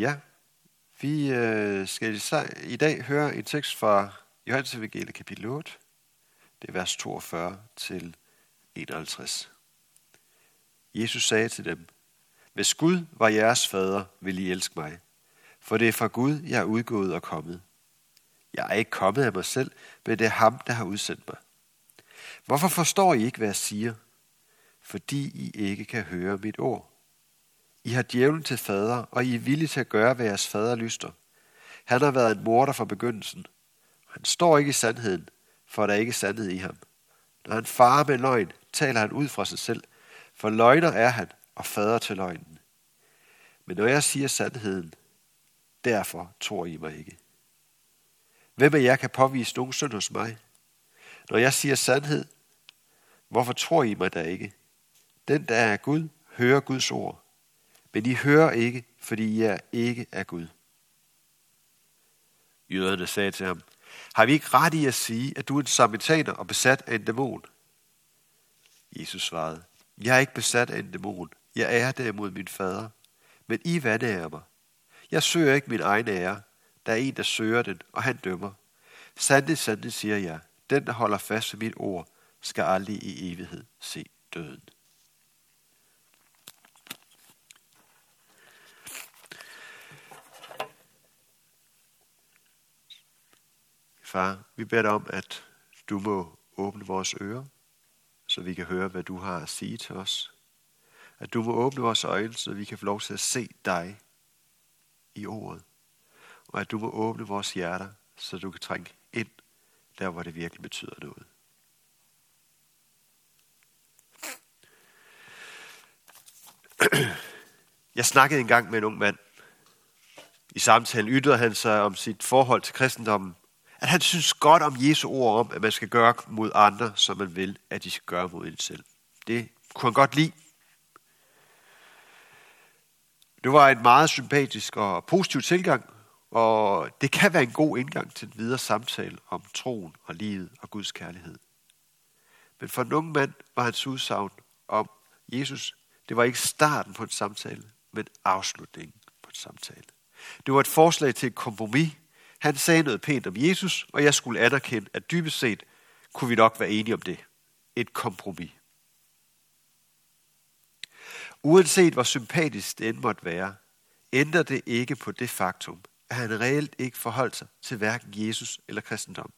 Ja, vi øh, skal i dag høre en tekst fra Johannes Evangelie kapitel 8. Det er vers 42 til 51. Jesus sagde til dem, Hvis Gud var jeres fader, ville I elske mig. For det er fra Gud, jeg er udgået og kommet. Jeg er ikke kommet af mig selv, men det er ham, der har udsendt mig. Hvorfor forstår I ikke, hvad jeg siger? Fordi I ikke kan høre mit ord. I har djævlen til fader, og I er villige til at gøre, hvad jeres fader lyster. Han har været en morder fra begyndelsen. Han står ikke i sandheden, for der er ikke sandhed i ham. Når han farer med løgn, taler han ud fra sig selv, for løgner er han og fader til løgnen. Men når jeg siger sandheden, derfor tror I mig ikke. Hvem af jer kan påvise nogen synd hos mig? Når jeg siger sandhed, hvorfor tror I mig da ikke? Den, der er Gud, hører Guds ord. Men I hører ikke, fordi I er ikke af Gud. Jøderne sagde til ham, har vi ikke ret i at sige, at du er en samaritaner og besat af en dæmon? Jesus svarede, jeg er ikke besat af en dæmon. Jeg er derimod min fader. Men I vandærer mig. Jeg søger ikke min egen ære. Der er en, der søger den, og han dømmer. Sandelig, sandelig siger jeg, den, der holder fast ved mit ord, skal aldrig i evighed se døden. Far, vi beder dig om, at du må åbne vores ører, så vi kan høre, hvad du har at sige til os. At du må åbne vores øjne, så vi kan få lov til at se dig i ordet. Og at du må åbne vores hjerter, så du kan trænge ind der, hvor det virkelig betyder noget. Jeg snakkede engang med en ung mand. I samtalen ytrede han sig om sit forhold til kristendommen, at han synes godt om Jesu ord om, at man skal gøre mod andre, som man vil, at de skal gøre mod en selv. Det kunne han godt lide. Det var en meget sympatisk og positiv tilgang, og det kan være en god indgang til en videre samtale om troen og livet og Guds kærlighed. Men for en ung mand var hans udsagn om Jesus, det var ikke starten på en samtale, men afslutningen på en samtale. Det var et forslag til et kompromis, han sagde noget pænt om Jesus, og jeg skulle anerkende, at dybest set kunne vi nok være enige om det. Et kompromis. Uanset hvor sympatisk det end måtte være, ændrer det ikke på det faktum, at han reelt ikke forholdt sig til hverken Jesus eller kristendom.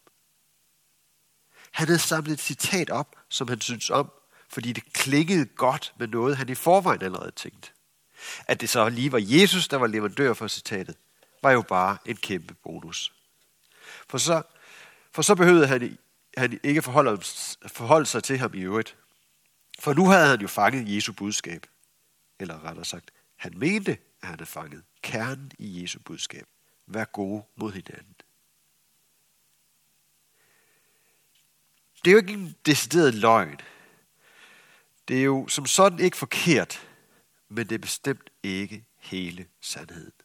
Han havde samlet et citat op, som han synes om, fordi det klingede godt med noget, han i forvejen allerede tænkte. At det så lige var Jesus, der var leverandør for citatet, var jo bare en kæmpe bonus. For så, for så behøvede han, han ikke forholde, forholde sig til ham i øvrigt. For nu havde han jo fanget Jesu budskab. Eller rettere sagt, han mente, at han havde fanget kernen i Jesu budskab. Vær gode mod hinanden. Det er jo ikke en decideret løgn. Det er jo som sådan ikke forkert, men det er bestemt ikke hele sandheden.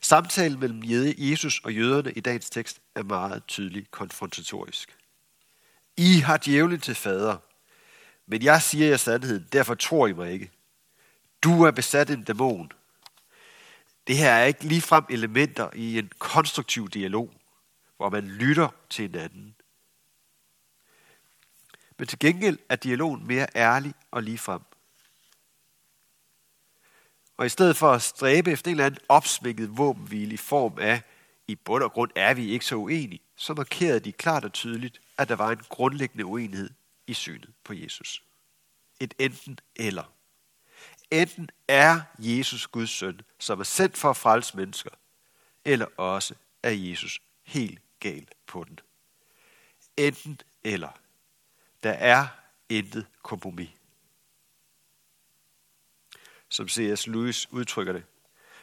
Samtalen mellem Jesus og jøderne i dagens tekst er meget tydelig konfrontatorisk. I har djævlen til fader, men jeg siger jer sandheden, derfor tror I mig ikke. Du er besat en dæmon. Det her er ikke ligefrem elementer i en konstruktiv dialog, hvor man lytter til hinanden. Men til gengæld er dialogen mere ærlig og ligefrem. Og i stedet for at stræbe efter en eller anden opsvinget våbenhvile i form af, i bund og grund er vi ikke så uenige, så markerede de klart og tydeligt, at der var en grundlæggende uenighed i synet på Jesus. Et enten eller. Enten er Jesus Guds søn, som er sendt for at frelse mennesker, eller også er Jesus helt gal på den. Enten eller. Der er intet kompromis som C.S. Lewis udtrykker det.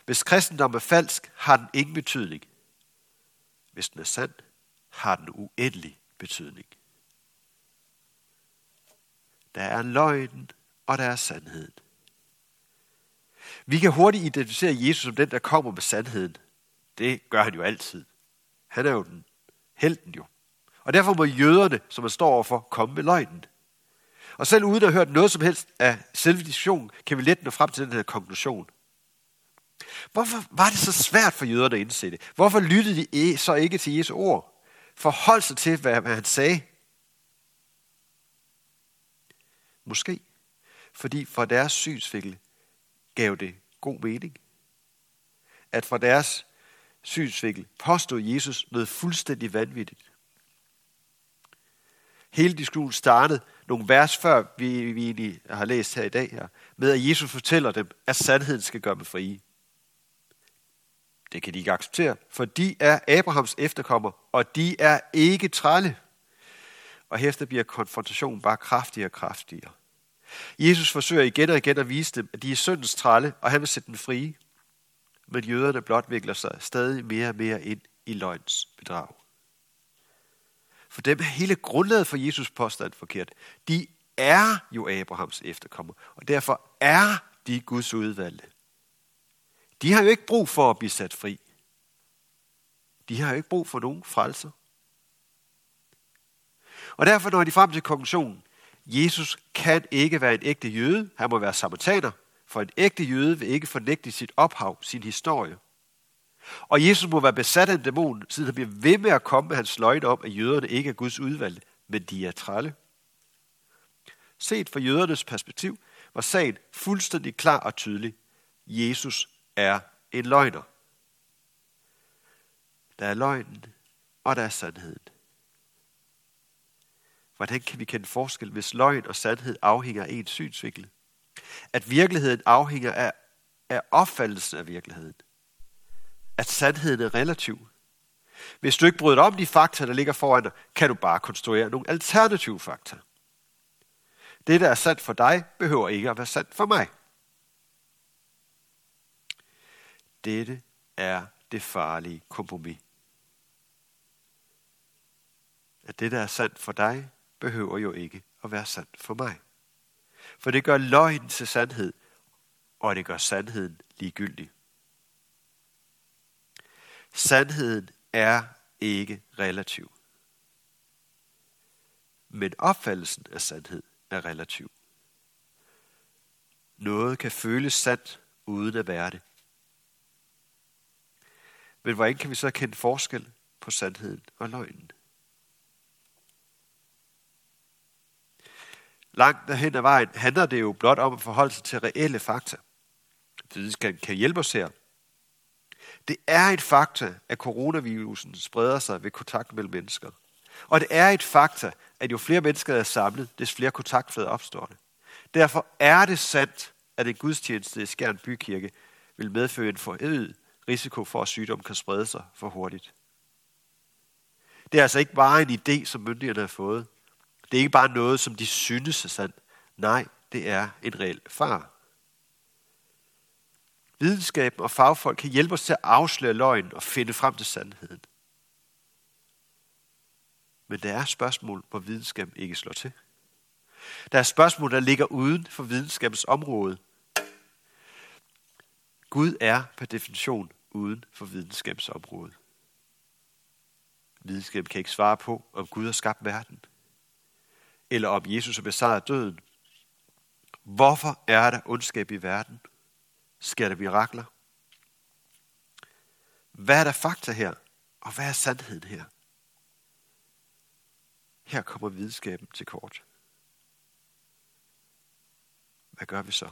Hvis kristendom er falsk, har den ingen betydning. Hvis den er sand, har den uendelig betydning. Der er løgnen, og der er sandheden. Vi kan hurtigt identificere Jesus som den, der kommer med sandheden. Det gør han jo altid. Han er jo den helten jo. Og derfor må jøderne, som man står overfor, komme med løgnen. Og selv uden at have hørt noget som helst af selve diskussionen, kan vi let nå frem til den her konklusion. Hvorfor var det så svært for jøderne at indse det? Hvorfor lyttede de e- så ikke til Jesu ord? Forhold sig til, hvad han sagde. Måske fordi fra deres synsvinkel gav det god mening. At fra deres synsvinkel påstod Jesus noget fuldstændig vanvittigt. Hele diskussionen startede nogle vers før, vi, vi egentlig har læst her i dag, her, med at Jesus fortæller dem, at sandheden skal gøre dem frie. Det kan de ikke acceptere, for de er Abrahams efterkommer, og de er ikke trælle. Og herefter bliver konfrontationen bare kraftigere og kraftigere. Jesus forsøger igen og igen at vise dem, at de er syndens trælle, og han vil sætte dem frie. Men jøderne blot vikler sig stadig mere og mere ind i løgns bedrag. For dem er hele grundlaget for Jesus påstand forkert. De er jo Abrahams efterkommer, og derfor er de Guds udvalgte. De har jo ikke brug for at blive sat fri. De har jo ikke brug for nogen frelser. Og derfor når de frem til konklusionen. Jesus kan ikke være en ægte jøde. Han må være samaritaner. For en ægte jøde vil ikke fornægte sit ophav, sin historie. Og Jesus må være besat af en dæmon, siden han bliver ved med at komme med hans løgn om, at jøderne ikke er Guds udvalgte, men de er trælle. Set fra jødernes perspektiv var sagen fuldstændig klar og tydelig. Jesus er en løgner. Der er løgnen, og der er sandheden. Hvordan kan vi kende forskel, hvis løgn og sandhed afhænger af ens synsvinkel? At virkeligheden afhænger af, af opfattelsen af virkeligheden. At sandheden er relativ. Hvis du ikke bryder om de fakta, der ligger foran dig, kan du bare konstruere nogle alternative fakta. Det, der er sandt for dig, behøver ikke at være sandt for mig. Dette er det farlige kompromis. At det, der er sandt for dig, behøver jo ikke at være sandt for mig. For det gør løgn til sandhed, og det gør sandheden ligegyldig. Sandheden er ikke relativ. Men opfattelsen af sandhed er relativ. Noget kan føles sandt uden at være det. Men hvordan kan vi så kende forskel på sandheden og løgnen? Langt derhen ad vejen handler det jo blot om at forholde sig til reelle fakta. Videnskaben kan hjælpe os her. Det er et fakta, at coronavirusen spreder sig ved kontakt mellem mennesker. Og det er et fakta, at jo flere mennesker er samlet, des flere kontaktflader opstår det. Derfor er det sandt, at en gudstjeneste i Skjern Bykirke vil medføre en forøget risiko for, at sygdommen kan sprede sig for hurtigt. Det er altså ikke bare en idé, som myndighederne har fået. Det er ikke bare noget, som de synes er sandt. Nej, det er en reel far. Videnskaben og fagfolk kan hjælpe os til at afsløre løgn og finde frem til sandheden. Men der er spørgsmål, hvor videnskaben ikke slår til. Der er spørgsmål, der ligger uden for videnskabens område. Gud er per definition uden for videnskabens område. Videnskaben kan ikke svare på, om Gud har skabt verden eller om Jesus har besejret døden. Hvorfor er der ondskab i verden? Sker der mirakler? Hvad er der fakta her? Og hvad er sandheden her? Her kommer videnskaben til kort. Hvad gør vi så?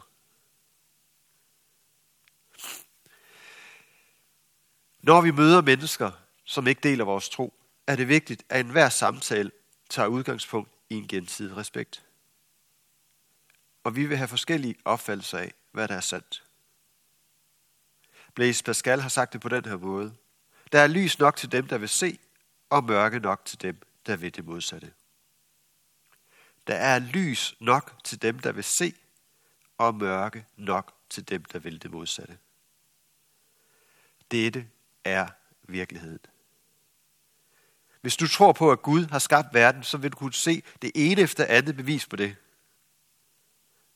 Når vi møder mennesker, som ikke deler vores tro, er det vigtigt, at enhver samtale tager udgangspunkt i en gensidig respekt. Og vi vil have forskellige opfattelser af, hvad der er sandt. Blaise Pascal har sagt det på den her måde. Der er lys nok til dem, der vil se, og mørke nok til dem, der vil det modsatte. Der er lys nok til dem, der vil se, og mørke nok til dem, der vil det modsatte. Dette er virkeligheden. Hvis du tror på, at Gud har skabt verden, så vil du kunne se det ene efter andet bevis på det.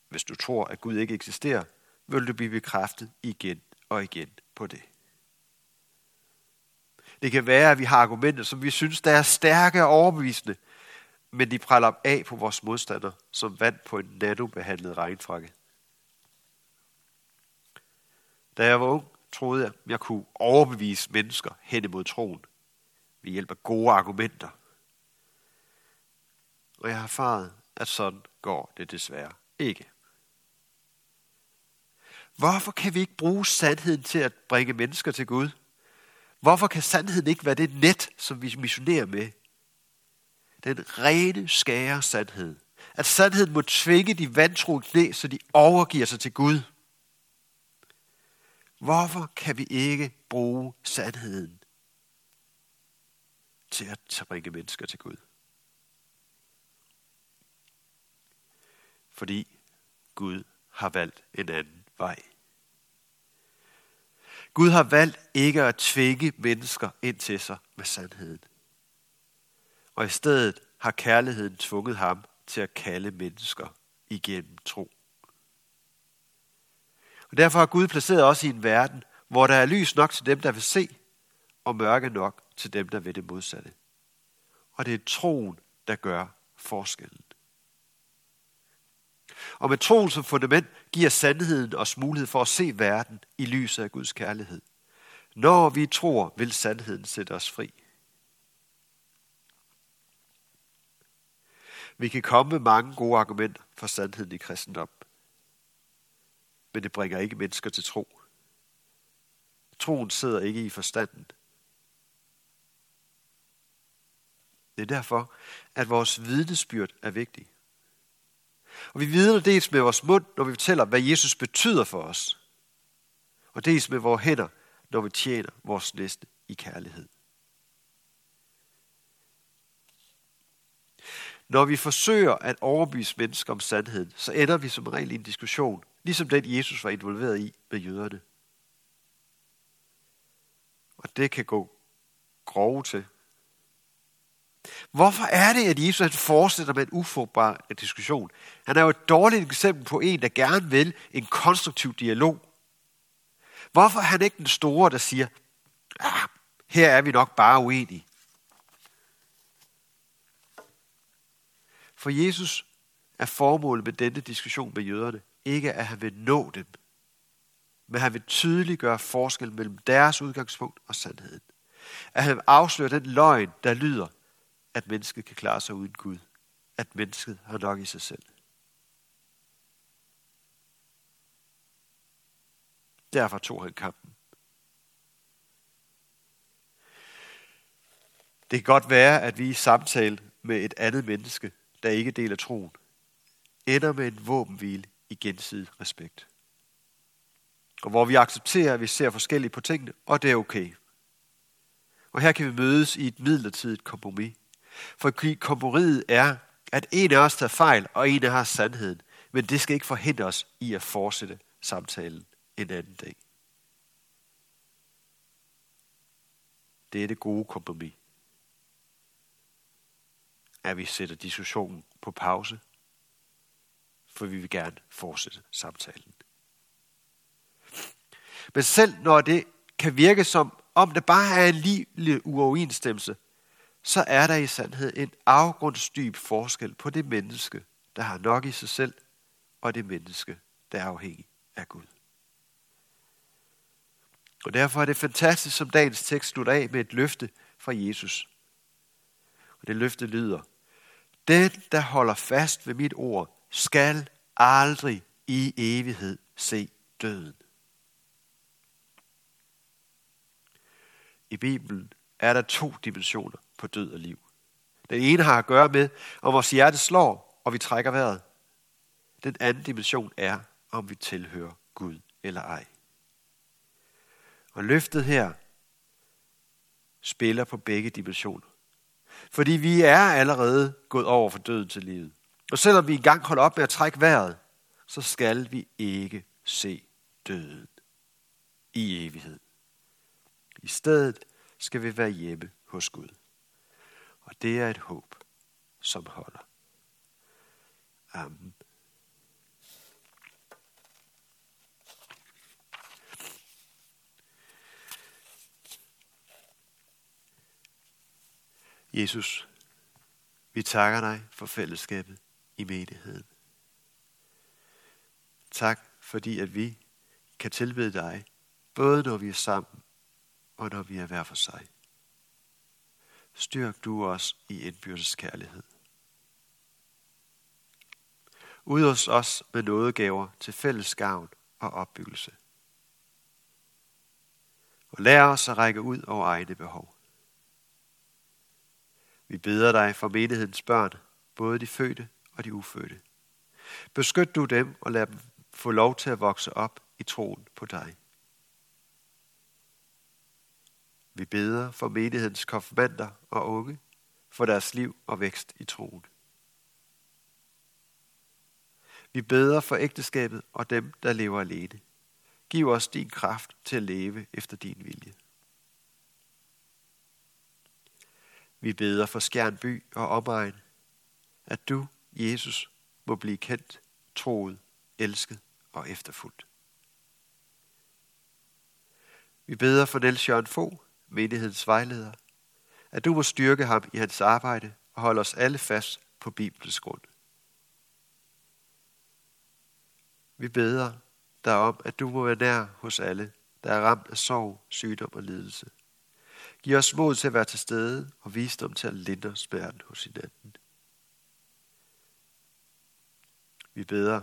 Hvis du tror, at Gud ikke eksisterer, vil du blive bekræftet igen og igen på det. Det kan være, at vi har argumenter, som vi synes, der er stærke og overbevisende, men de praller af på vores modstander, som vand på en nanobehandlet regnfrakke. Da jeg var ung, troede jeg, jeg kunne overbevise mennesker hen imod troen ved hjælp af gode argumenter. Og jeg har erfaret, at sådan går det desværre ikke. Hvorfor kan vi ikke bruge sandheden til at bringe mennesker til Gud? Hvorfor kan sandheden ikke være det net, som vi missionerer med? Den rene, skære sandhed. At sandheden må tvinge de vantro knæ, så de overgiver sig til Gud. Hvorfor kan vi ikke bruge sandheden til at bringe mennesker til Gud? Fordi Gud har valgt en anden vej. Gud har valgt ikke at tvinge mennesker ind til sig med sandheden. Og i stedet har kærligheden tvunget ham til at kalde mennesker igennem tro. Og derfor har Gud placeret os i en verden, hvor der er lys nok til dem, der vil se, og mørke nok til dem, der vil det modsatte. Og det er troen, der gør forskellen. Og med troen som fundament giver sandheden os mulighed for at se verden i lyset af Guds kærlighed. Når vi tror, vil sandheden sætte os fri. Vi kan komme med mange gode argumenter for sandheden i kristendom. Men det bringer ikke mennesker til tro. Troen sidder ikke i forstanden. Det er derfor, at vores vidnesbyrd er vigtigt. Og vi vidner dels med vores mund, når vi fortæller, hvad Jesus betyder for os. Og dels med vores hænder, når vi tjener vores næste i kærlighed. Når vi forsøger at overbevise mennesker om sandheden, så ender vi som regel i en diskussion, ligesom den Jesus var involveret i med jøderne. Og det kan gå grove til. Hvorfor er det, at Jesus fortsætter med en ufrugtbar diskussion? Han er jo et dårligt eksempel på en, der gerne vil en konstruktiv dialog. Hvorfor er han ikke den store, der siger, ah, her er vi nok bare uenige? For Jesus er formålet med denne diskussion med jøderne ikke, at han vil nå dem, men han vil tydeliggøre forskel mellem deres udgangspunkt og sandheden. At han vil afsløre den løgn, der lyder, at mennesket kan klare sig uden Gud. At mennesket har nok i sig selv. Derfor tog han kampen. Det kan godt være, at vi i samtale med et andet menneske, der ikke deler troen, ender med en våbenhvile i gensidig respekt. Og hvor vi accepterer, at vi ser forskelligt på tingene, og det er okay. Og her kan vi mødes i et midlertidigt kompromis, for kompromiset er, at en af os tager fejl, og en af os har sandheden. Men det skal ikke forhindre os i at fortsætte samtalen en anden dag. Det er det gode kompromis. At vi sætter diskussionen på pause, for vi vil gerne fortsætte samtalen. Men selv når det kan virke som om det bare er en lille uoverensstemmelse, så er der i sandhed en afgrundsdyb forskel på det menneske, der har nok i sig selv, og det menneske, der er afhængig af Gud. Og derfor er det fantastisk, som dagens tekst slutter af med et løfte fra Jesus. Og det løfte lyder, Den, der holder fast ved mit ord, skal aldrig i evighed se døden. I Bibelen er der to dimensioner på død og liv. Den ene har at gøre med, om vores hjerte slår, og vi trækker vejret. Den anden dimension er, om vi tilhører Gud eller ej. Og løftet her spiller på begge dimensioner. Fordi vi er allerede gået over fra døden til livet. Og selvom vi engang holder op med at trække vejret, så skal vi ikke se døden i evighed. I stedet skal vi være hjemme hos Gud. Og det er et håb, som holder. Amen. Jesus, vi takker dig for fællesskabet i menigheden. Tak fordi at vi kan tilbede dig både når vi er sammen og når vi er hver for sig. Styrk du os i indbyrdes kærlighed. hos os med nådegaver til fælles gavn og opbyggelse. Og lær os at række ud over egne behov. Vi beder dig for menighedens børn, både de fødte og de ufødte. Beskyt du dem og lad dem få lov til at vokse op i troen på dig. Vi beder for menighedens konfirmander og unge, for deres liv og vækst i troen. Vi beder for ægteskabet og dem, der lever alene. Giv os din kraft til at leve efter din vilje. Vi beder for Skjernby og omegn, at du, Jesus, må blive kendt, troet, elsket og efterfuldt. Vi beder for Niels Jørgen Fogh, menighedens vejleder, at du må styrke ham i hans arbejde og holde os alle fast på Bibelens grund. Vi beder dig om, at du må være nær hos alle, der er ramt af sorg, sygdom og lidelse. Giv os mod til at være til stede og visdom til at lindre smerten hos hinanden. Vi beder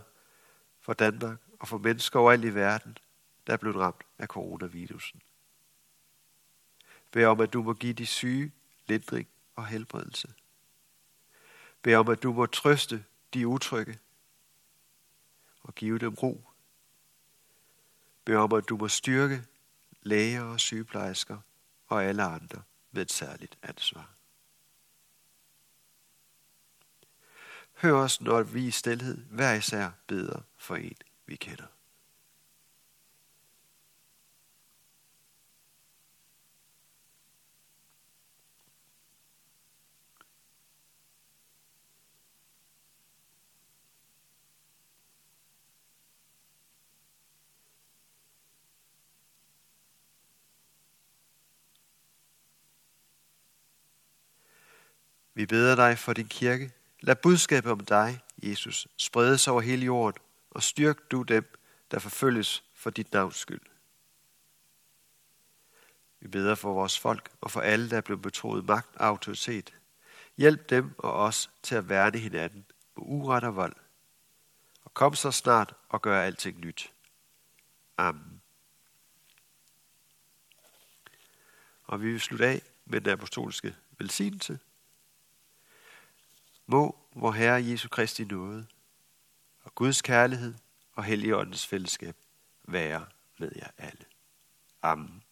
for Danmark og for mennesker overalt i verden, der er blevet ramt af coronavirusen. Bed om, at du må give de syge lindring og helbredelse. Bed om, at du må trøste de utrygge og give dem ro. Bed om, at du må styrke læger og sygeplejersker og alle andre med et særligt ansvar. Hør os, når vi i stilhed hver især beder for en, vi kender. Vi beder dig for din kirke. Lad budskabet om dig, Jesus, spredes over hele jorden, og styrk du dem, der forfølges for dit navns skyld. Vi beder for vores folk og for alle, der er blevet betroet magt og autoritet. Hjælp dem og os til at værne hinanden med uret og vold. Og kom så snart og gør alting nyt. Amen. Og vi vil slutte af med den apostoliske velsignelse. Må vor Herre Jesu Kristi nåde og Guds kærlighed og Helligåndens fællesskab være med jer alle. Amen.